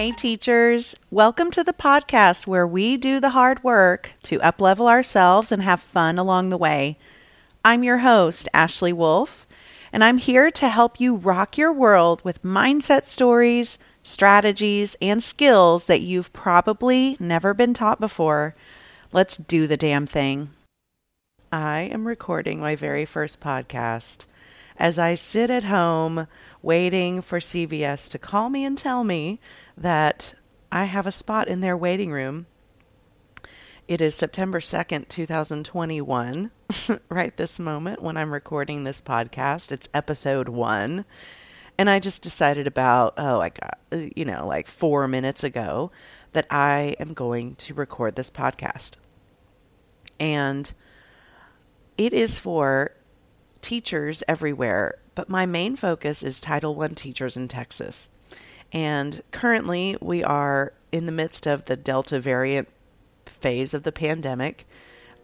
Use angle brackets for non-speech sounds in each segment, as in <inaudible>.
Hey, teachers. Welcome to the podcast where we do the hard work to uplevel ourselves and have fun along the way. I'm your host, Ashley Wolfe, and I'm here to help you rock your world with mindset stories, strategies, and skills that you've probably never been taught before. Let's do the damn thing. I am recording my very first podcast as I sit at home waiting for CVS to call me and tell me that I have a spot in their waiting room. It is September 2nd, 2021, <laughs> right this moment when I'm recording this podcast. It's episode one. And I just decided about, oh, I got, you know, like four minutes ago that I am going to record this podcast. And it is for teachers everywhere, but my main focus is Title I teachers in Texas. And currently, we are in the midst of the Delta variant phase of the pandemic.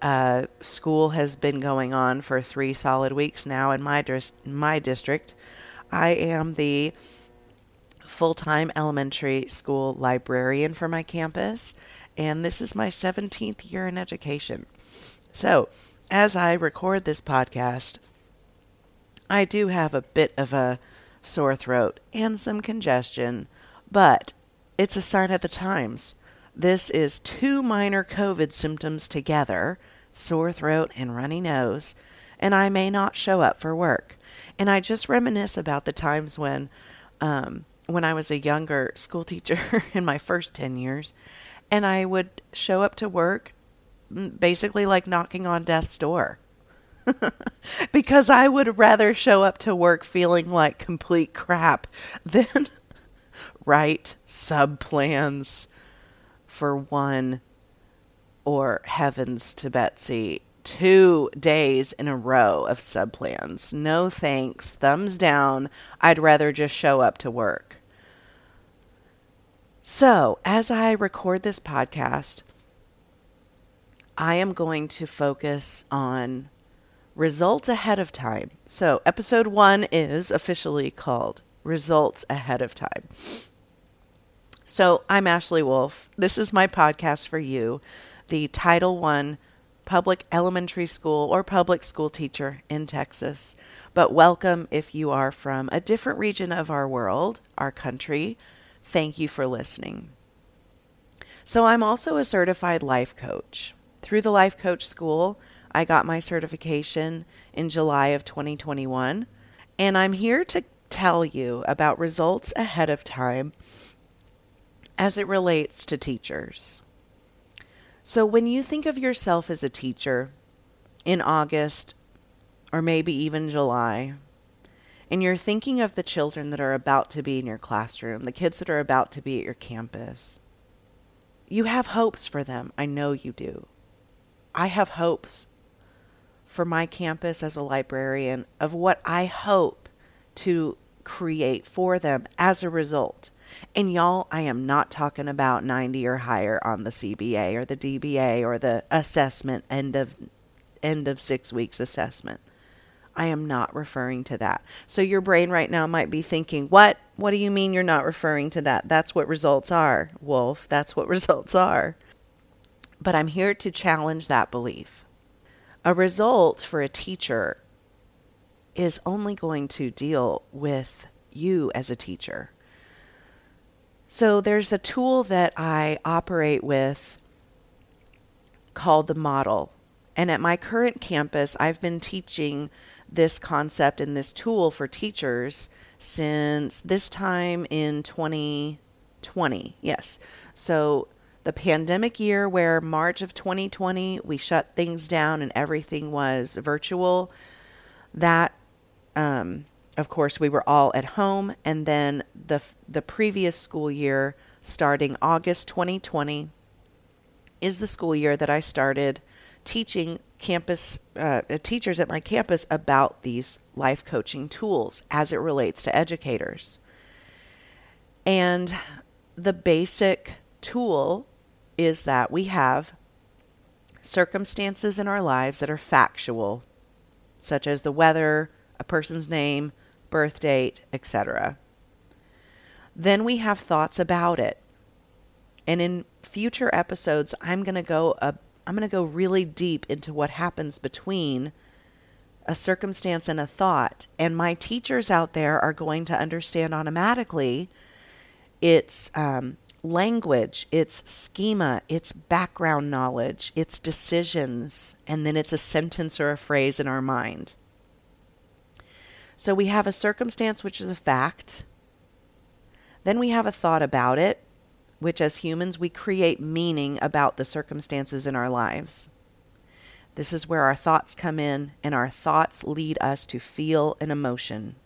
Uh, school has been going on for three solid weeks now in my, dis- my district. I am the full time elementary school librarian for my campus, and this is my 17th year in education. So, as I record this podcast, I do have a bit of a sore throat and some congestion, but it's a sign of the times. This is two minor COVID symptoms together sore throat and runny nose, and I may not show up for work. And I just reminisce about the times when, um, when I was a younger school teacher <laughs> in my first 10 years, and I would show up to work basically like knocking on death's door. <laughs> because I would rather show up to work feeling like complete crap <laughs> than write sub plans for one or heavens to Betsy two days in a row of sub plans. No thanks. Thumbs down. I'd rather just show up to work. So, as I record this podcast, I am going to focus on results ahead of time. So, episode one is officially called Results Ahead of Time. So, I'm Ashley Wolfe. This is my podcast for you, the Title I public elementary school or public school teacher in Texas. But welcome if you are from a different region of our world, our country. Thank you for listening. So, I'm also a certified life coach. Through the Life Coach School, I got my certification in July of 2021, and I'm here to tell you about results ahead of time as it relates to teachers. So, when you think of yourself as a teacher in August or maybe even July, and you're thinking of the children that are about to be in your classroom, the kids that are about to be at your campus, you have hopes for them. I know you do. I have hopes for my campus as a librarian of what I hope to create for them as a result. And y'all, I am not talking about 90 or higher on the CBA or the DBA or the assessment end of end of 6 weeks assessment. I am not referring to that. So your brain right now might be thinking, "What? What do you mean you're not referring to that? That's what results are, Wolfe. That's what <laughs> results are." But I'm here to challenge that belief. A result for a teacher is only going to deal with you as a teacher. So there's a tool that I operate with called the model. And at my current campus, I've been teaching this concept and this tool for teachers since this time in 2020. Yes. So the pandemic year where March of 2020 we shut things down and everything was virtual. That, um, of course, we were all at home, and then the the previous school year, starting August 2020, is the school year that I started teaching campus uh, teachers at my campus about these life coaching tools as it relates to educators. And the basic tool is that we have circumstances in our lives that are factual, such as the weather, a person's name, birth date, etc. Then we have thoughts about it. And in future episodes, I'm going to go uh, I'm going to go really deep into what happens between a circumstance and a thought. And my teachers out there are going to understand automatically its um, language, its schema, its background knowledge, its decisions, and then it's a sentence or a phrase in our mind. So we have a circumstance, which is a fact. Then we have a thought about it, which as humans we create meaning about the circumstances in our lives. This is where our thoughts come in, and our thoughts lead us to feel an emotion.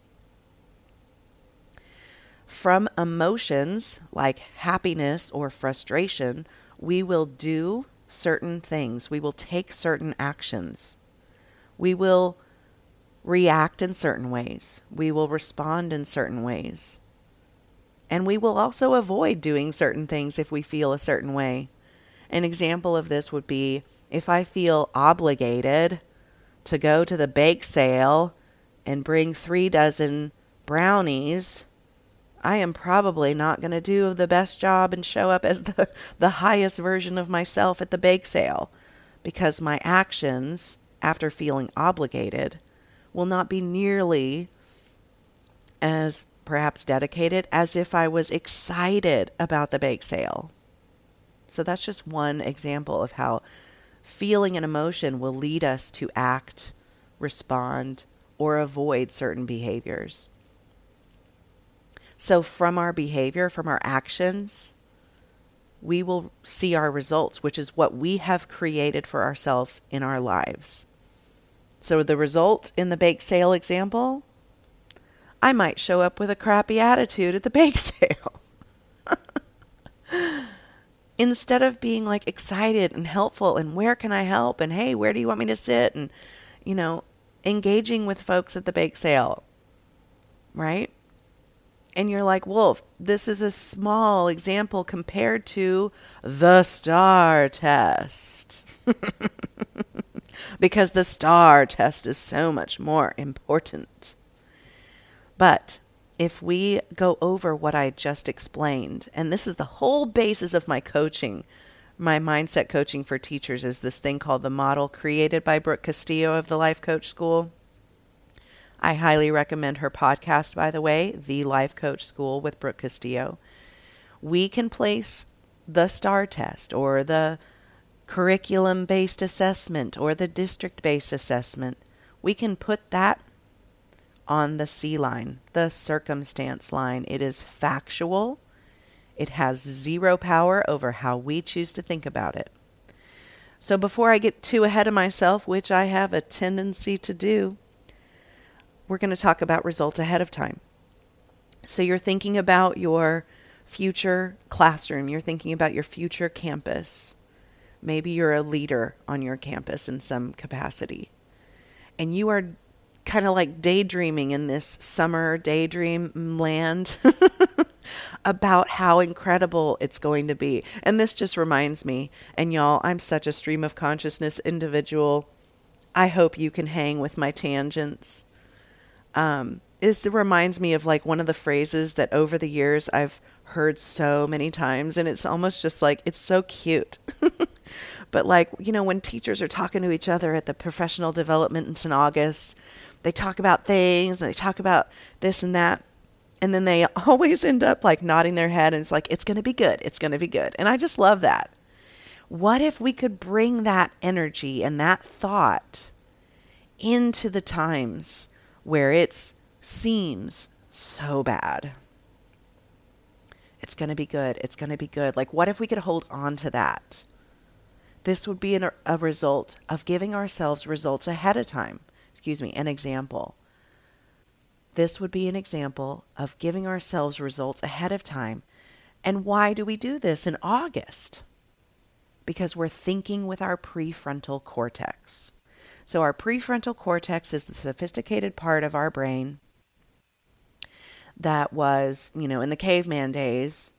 From emotions like happiness or frustration, we will do certain things. We will take certain actions. We will react in certain ways. We will respond in certain ways. And we will also avoid doing certain things if we feel a certain way. An example of this would be if I feel obligated to go to the bake sale and bring three dozen brownies, I am probably not going to do the best job and show up as the, the highest version of myself at the bake sale because my actions, after feeling obligated, will not be nearly as perhaps dedicated as if I was excited about the bake sale. So that's just one example of how feeling an emotion will lead us to act, respond, or avoid certain behaviors. So, from our behavior, from our actions, we will see our results, which is what we have created for ourselves in our lives. So, the result in the bake sale example I might show up with a crappy attitude at the <laughs> bake sale. <laughs> Instead of being like excited and helpful and where can I help and hey, where do you want me to sit and you know, engaging with folks at the bake sale. Right? And you're like, Wolfe, this is a small example compared to the STAR test. <laughs> because the STAR test is so much more important. But if we go over what I just explained, and this is the whole basis of my coaching, my mindset coaching for teachers is this thing called the model created by Brooke Castillo of the Life Coach School. I highly recommend her podcast, by the way, The Life Coach School with Brooke Castillo. We can place the STAR test or the curriculum based assessment or the district based assessment. We can put that on the C line, the circumstance line. It is factual. It has zero power over how we choose to think about it. So before I get too ahead of myself, which I have a tendency to do, we're going to talk about results ahead of time. So you're thinking about your future classroom, you're thinking about your future campus. Maybe you're a leader on your campus in some capacity. And you are kind of like daydreaming in this summer daydream land <laughs> about how incredible it's going to be. And this just reminds me, and y'all, I'm such a stream of consciousness individual. I hope you can hang with my tangents. Um, it reminds me of like one of the phrases that over the years I've heard so many times, and it's almost just like it's so cute. <laughs> but like, you know, when teachers are talking to each other at the professional development in August, they talk about things and they talk about this and that and then they <laughs> always end up like nodding their head and it's like it's going to be good. It's going to be good. And i just love that. What if we could bring that energy and that thought into the times where it seems so bad it's going to be good it's going to be good like what if we could hold on to that this would be an, a result of giving ourselves results ahead of time excuse me, an example. This would be an example of giving ourselves results ahead of time. And why do we do this in August? Because we're thinking with our prefrontal cortex. So, our prefrontal cortex is the sophisticated part of our brain that was, you know, in the caveman days,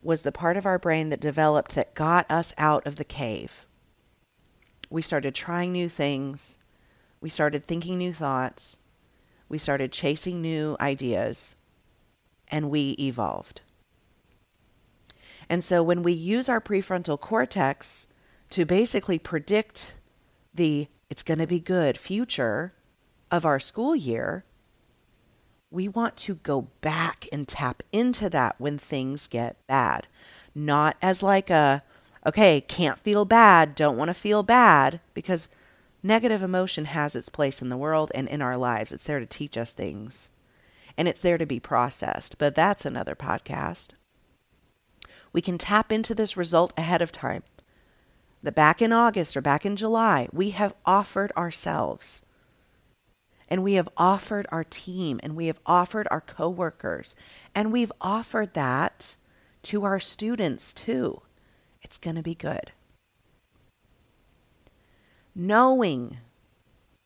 was the part of our brain that developed that got us out of the cave. We started trying new things. We started thinking new thoughts. We started chasing new ideas. And we evolved. And so when we use our prefrontal cortex to basically predict the it's going to be good future of our school year, we want to go back and tap into that when things get bad. Not as like a, okay, can't feel bad, don't want to feel bad, because negative emotion has its place in the world and in our lives. It's there to teach us things and it's there to be processed. But that's another podcast. We can tap into this result ahead of time. That back in August or back in July, we have offered ourselves and we have offered our team and we have offered our coworkers and we've offered that to our students too. It's going to be good. Knowing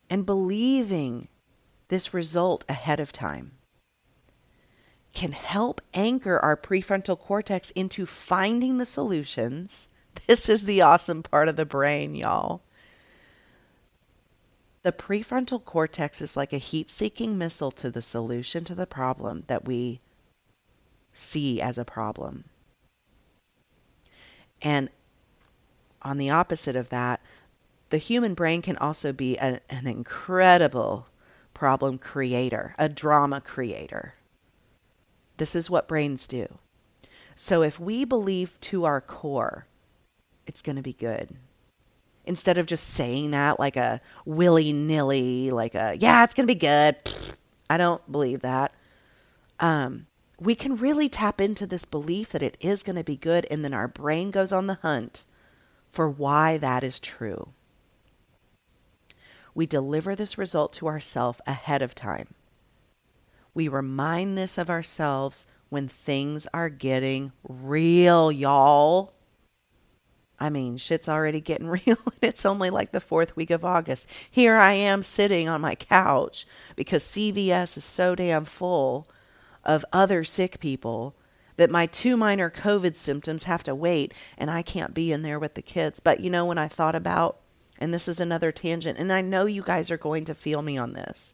and believing this result ahead of time can help anchor our prefrontal cortex into finding the solutions. <laughs> This is the awesome part of the brain, y'all. The prefrontal cortex is like a heat seeking missile to the solution to the problem that we see as a problem. And on the opposite of that, the human brain can also be a, an incredible problem creator, a drama creator. This is what brains do. So if we believe to our core, it's going to be good. Instead of just saying that like a willy nilly, like a, yeah, it's going to be good. I don't believe that. Um, we can really tap into this belief that it is going to be good, and then our brain goes on the hunt for why that is true. We deliver this result to ourselves ahead of time. We remind this of ourselves when things are getting real, y'all. I mean, shit's already getting <laughs> real, and it's only like the fourth week of August. Here I am sitting on my couch because CVS is so damn full of other sick people that my two minor COVID symptoms have to wait, and I can't be in there with the kids. But you know, when I thought about, and this is another tangent, and I know you guys are going to feel me on this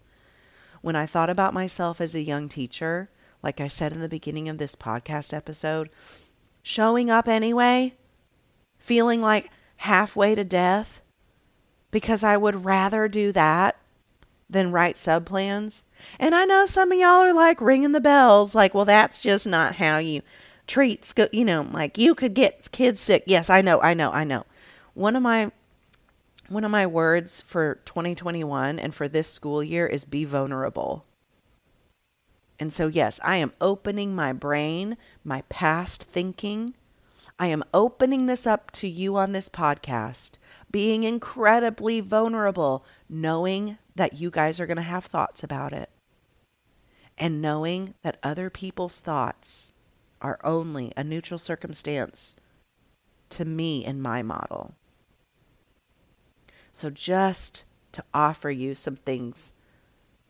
when I thought about myself as a young teacher, like I said in the beginning of this podcast episode, showing up anyway, feeling like halfway to death, because I would rather do that than write sub plans. And I know some of y'all are like ringing the bells, like, well, that's just not how you treat, you know, like you could get kids sick. Yes, I know, I know, I know. One of my one of my words for 2021 and for this school year is be vulnerable. And so, yes, I am opening my brain, my past thinking. I am opening this up to you on this podcast, being incredibly vulnerable, knowing that you guys are going to have thoughts about it, and knowing that other people's thoughts are only a neutral circumstance to me in my model. So, just to offer you some things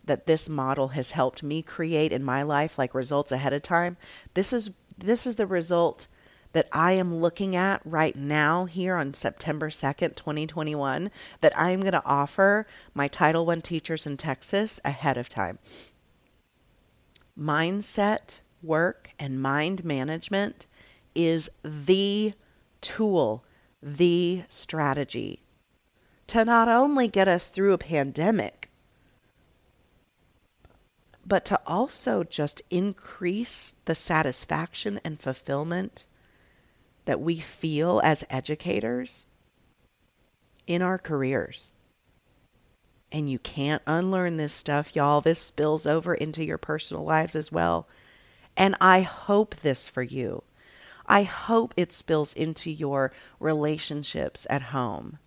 that this model has helped me create in my life, like results ahead of time, this is this is the result that I am looking at right now here on September 2nd, 2021, that I'm going to offer my Title I teachers in Texas ahead of time. Mindset work and mind management is the tool, the strategy to not only get us through a pandemic, but to also just increase the satisfaction and fulfillment that we feel as educators in our careers. And you can't unlearn this stuff, y'all. This spills over into your personal lives as well. And I hope this for you. I hope it spills into your relationships at home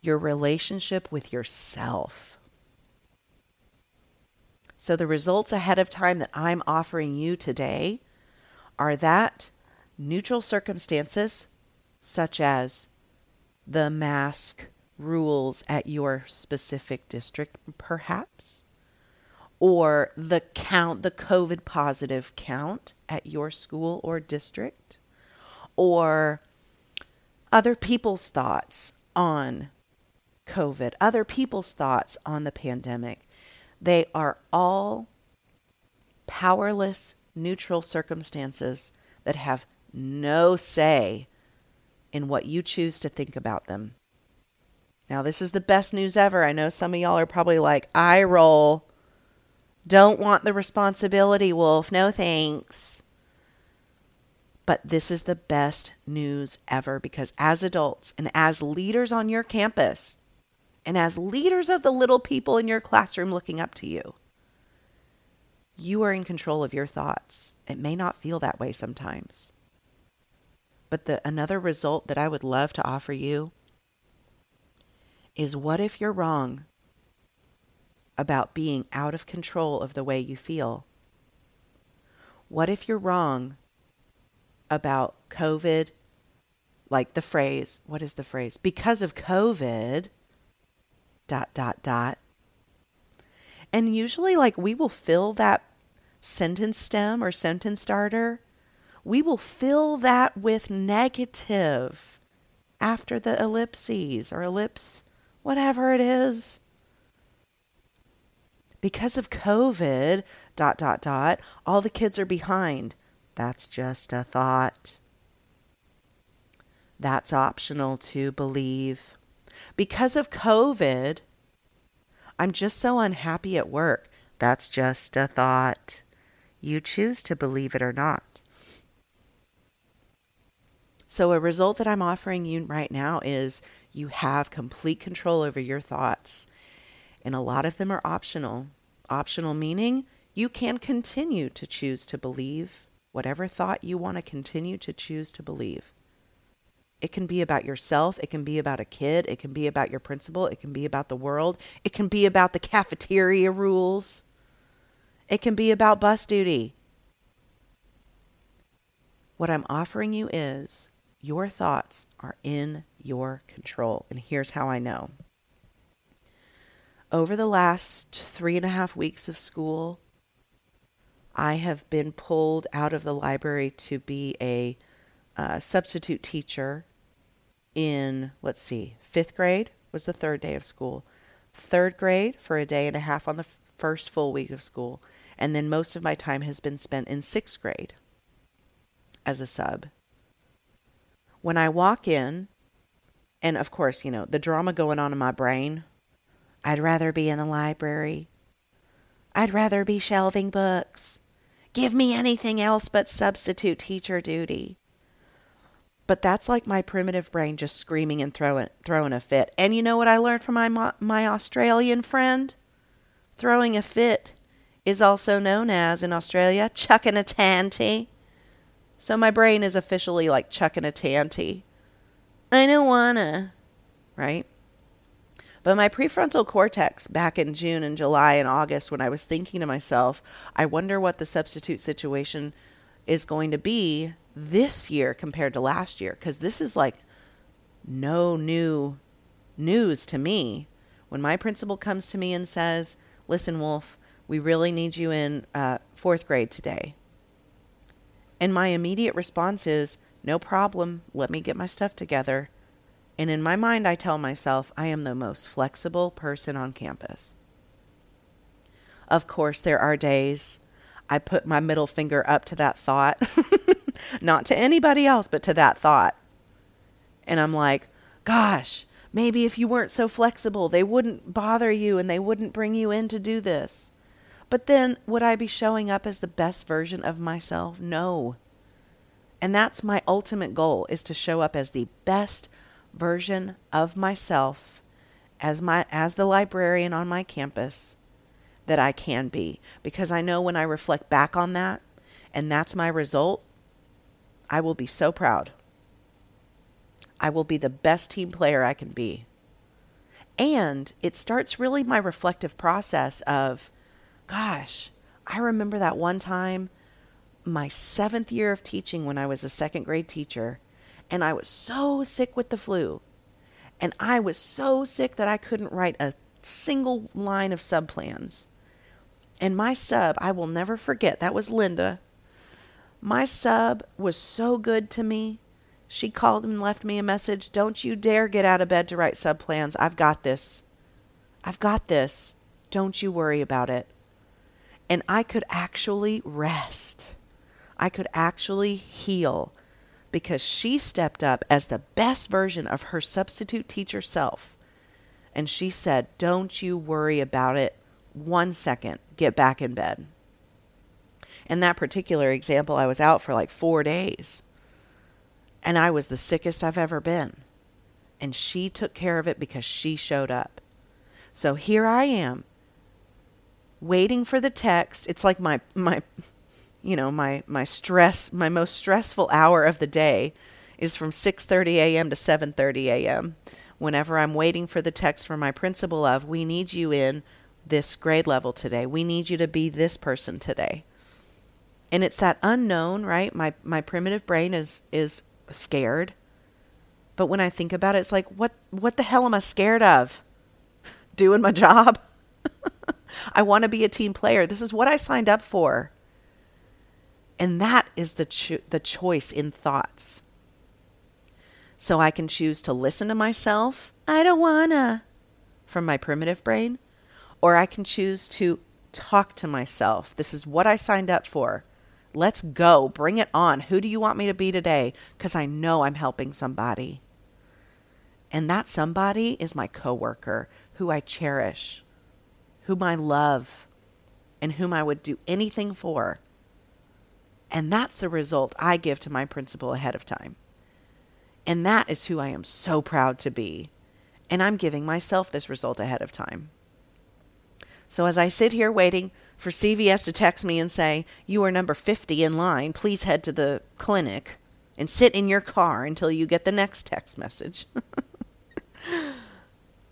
your relationship with yourself. So, the results ahead of time that I'm offering you today are that neutral circumstances, such as the mask rules at your specific district, perhaps, or the count, the COVID positive count at your school or district, or other people's thoughts on COVID, other people's thoughts on the pandemic. They are all powerless, neutral circumstances that have no say in what you choose to think about them. Now, this is the best news ever. I know some of y'all are probably like, I roll. Don't want the responsibility, Wolfe. No thanks. But this is the best news ever because as adults and as leaders on your campus and as leaders of the little people in your classroom looking up to you, you are in control of your thoughts. It may not feel that way sometimes. But the another result that I would love to offer you is what if you're wrong about being out of control of the way you feel? What if you're wrong about COVID? Like the phrase, what is the phrase? Because of COVID, dot, dot, dot. And usually, like, we will fill that sentence stem or sentence starter we will fill that with negative after the ellipses or ellipse, whatever it is. Because of COVID, dot, dot, dot, all the kids are behind. That's just a thought. That's optional to believe. Because of COVID, I'm just so unhappy at work. That's just a thought. You choose to believe it or not. So, a result that I'm offering you right now is you have complete control over your thoughts. And a lot of them are optional. Optional meaning you can continue to choose to believe whatever thought you want to continue to choose to believe. It can be about yourself. It can be about a kid. It can be about your principal. It can be about the world. It can be about the cafeteria rules. It can be about bus duty. What I'm offering you is your thoughts are in your control. And here's how I know. Over the last three and a half weeks of school, I have been pulled out of the library to be a uh, substitute teacher in, let's see, fifth grade was the third day of school, third grade for a day and a half on the f- first full week of school, and then most of my time has been spent in sixth grade as a sub when I walk in, and of course, you know, the drama going on in my brain, I'd rather be in the library. I'd rather be shelving books. Give me anything else but substitute teacher duty. But that's like my primitive brain just screaming and throwing throwing a fit. And you know what I learned from my my Australian friend? Throwing a fit is also known as in Australia chucking a tanty. So my brain is officially like chucking a tanty. I don't wanna, right? But my prefrontal cortex back in June and July and August, when I was thinking to myself, I wonder what the substitute situation is going to be this year compared to last year. Because this is like no new news to me. When my principal comes to me and says, Listen, Wolfe, we really need you in uh, fourth grade today. And my immediate response is, no problem, let me get my stuff together. And in my mind, I tell myself I am the most flexible person on campus. Of course, there are days I put my middle finger up to that thought, <laughs> not to anybody else, but to that thought. And I'm like, gosh, maybe if you weren't so flexible, they wouldn't bother you and they wouldn't bring you in to do this. But then, would I be showing up as the best version of myself? No. And that's my ultimate goal is to show up as the best version of myself as my as the librarian on my campus that I can be because I know when I reflect back on that and that's my result I will be so proud. I will be the best team player I can be. And it starts really my reflective process of gosh, I remember that one time, my seventh year of teaching when I was a second grade teacher, and I was so sick with the flu. And I was so sick that I couldn't write a single line of sub plans. And my sub, I will never forget, that was Linda. My sub was so good to me. She called and left me a message Don't you dare get out of bed to write sub plans. I've got this. I've got this. Don't you worry about it and I could actually rest. I could actually heal because she stepped up as the best version of her substitute teacher self. And she said, Don't you worry about it one second. Get back in bed. In that particular example, I was out for like four days. And I was the sickest I've ever been. And she took care of it because she showed up. So here I am, waiting for the text. It's like my, my, you know, my, my stress, my most stressful hour of the day is from 6:30 a.m. to 7:30 a.m. Whenever I'm waiting for the text from my principal of, "We need you in this grade level today. We need you to be this person today." And it's that unknown, right? My my primitive brain is is scared. But when I think about it, it's like what what the hell am I scared of? <laughs> Doing my job? I want to be a team player. This is what I signed up for. And that is the cho- the choice in thoughts. So I can choose to listen to myself, I don't wanna, from my primitive brain, or I can choose to talk to myself. This is what I signed up for. Let's go. Bring it on. Who do you want me to be today? Because I know I'm helping somebody. And that somebody is my coworker who I cherish, whom I love, and whom I would do anything for. And that's the result I give to my principal ahead of time. And that is who I am so proud to be. And I'm giving myself this result ahead of time. So as I sit here waiting for CVS to text me and say, You are number 50 in line, please head to the clinic and sit in your car until you get the next text message. <laughs>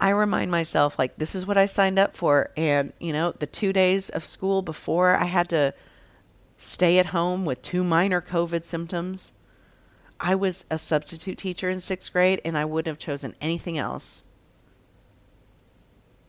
I remind myself, like, this is what I signed up for. And, you know, the two days of school before I had to stay at home with two minor COVID symptoms. I was a substitute teacher in sixth grade, and I wouldn't have chosen anything else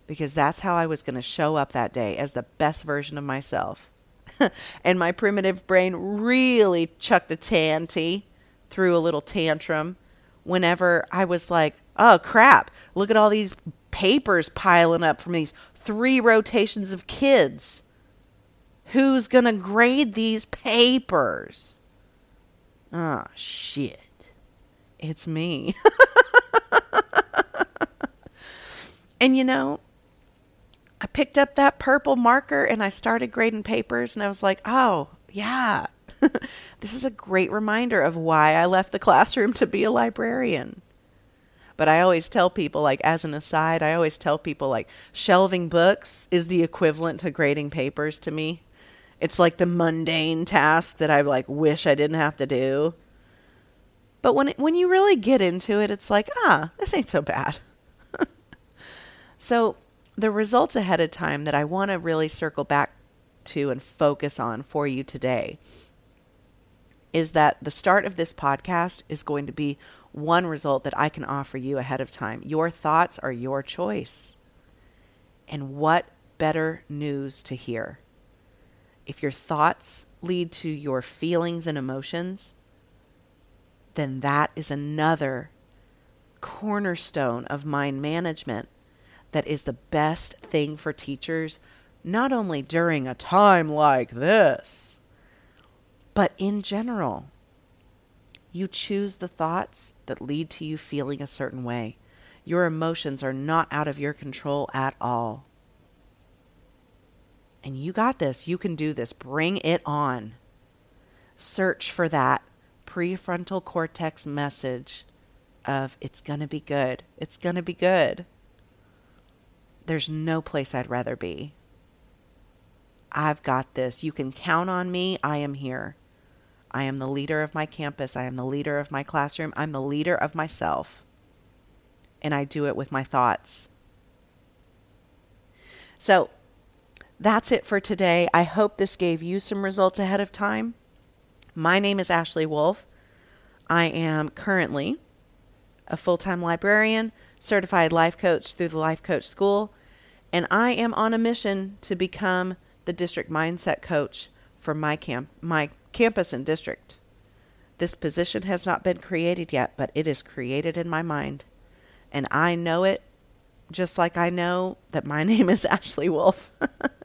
because that's how I was going to show up that day as the best version of myself. <laughs> and my primitive brain really chucked a tanty, threw a little tantrum whenever I was like, oh crap, look at all these papers piling up from these three rotations of kids. Who's going to grade these papers? Ah, oh, shit. It's me. <laughs> and you know, I picked up that purple marker and I started grading papers, and I was like, oh, yeah. <laughs> this is a great reminder of why I left the classroom to be a librarian. But I always tell people, like, as an aside, I always tell people, like, shelving books is the equivalent to grading papers to me. It's like the mundane task that I like wish I didn't have to do. But when it, when you really get into it, it's like, ah, this ain't so bad. <laughs> so the results ahead of time that I want to really circle back to and focus on for you today is that the start of this podcast is going to be one result that I can offer you ahead of time. Your thoughts are your choice. And what better news to hear? if your thoughts lead to your feelings and emotions, then that is another cornerstone of mind management that is the best thing for teachers, not only during a time like this, but in general. You choose the thoughts that lead to you feeling a certain way. Your emotions are not out of your control at all. And you got this. You can do this. Bring it on. Search for that prefrontal cortex message of it's going to be good. It's going to be good. There's no place I'd rather be. I've got this. You can count on me. I am here. I am the leader of my campus. I am the leader of my classroom. I'm the leader of myself. And I do it with my thoughts. So, that's it for today. I hope this gave you some results ahead of time. My name is Ashley Wolfe. I am currently a full time librarian, certified life coach through the Life Coach School, and I am on a mission to become the district mindset coach for my camp my campus and district. This position has not been created yet, but it is created in my mind. And I know it just like I know that my <laughs> name is Ashley Wolfe,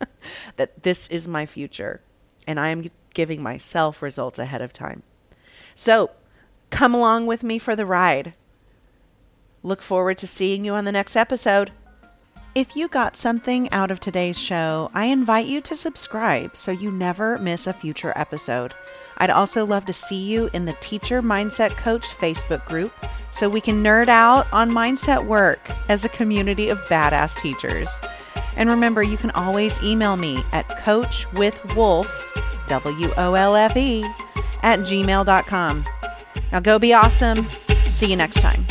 <laughs> that this is my future, and I am giving myself results ahead of time. So, Come along with me for the ride. Look forward to seeing you on the next episode. If you got something out of today's show, I invite you to subscribe so you never miss a future episode. I'd also love to see you in the Teacher Mindset Coach Facebook group so we can nerd out on mindset work as a community of badass teachers. And remember, you can always email me at coachwithwolfe, W O L F E, at gmail.com. Now go be awesome. See you next time.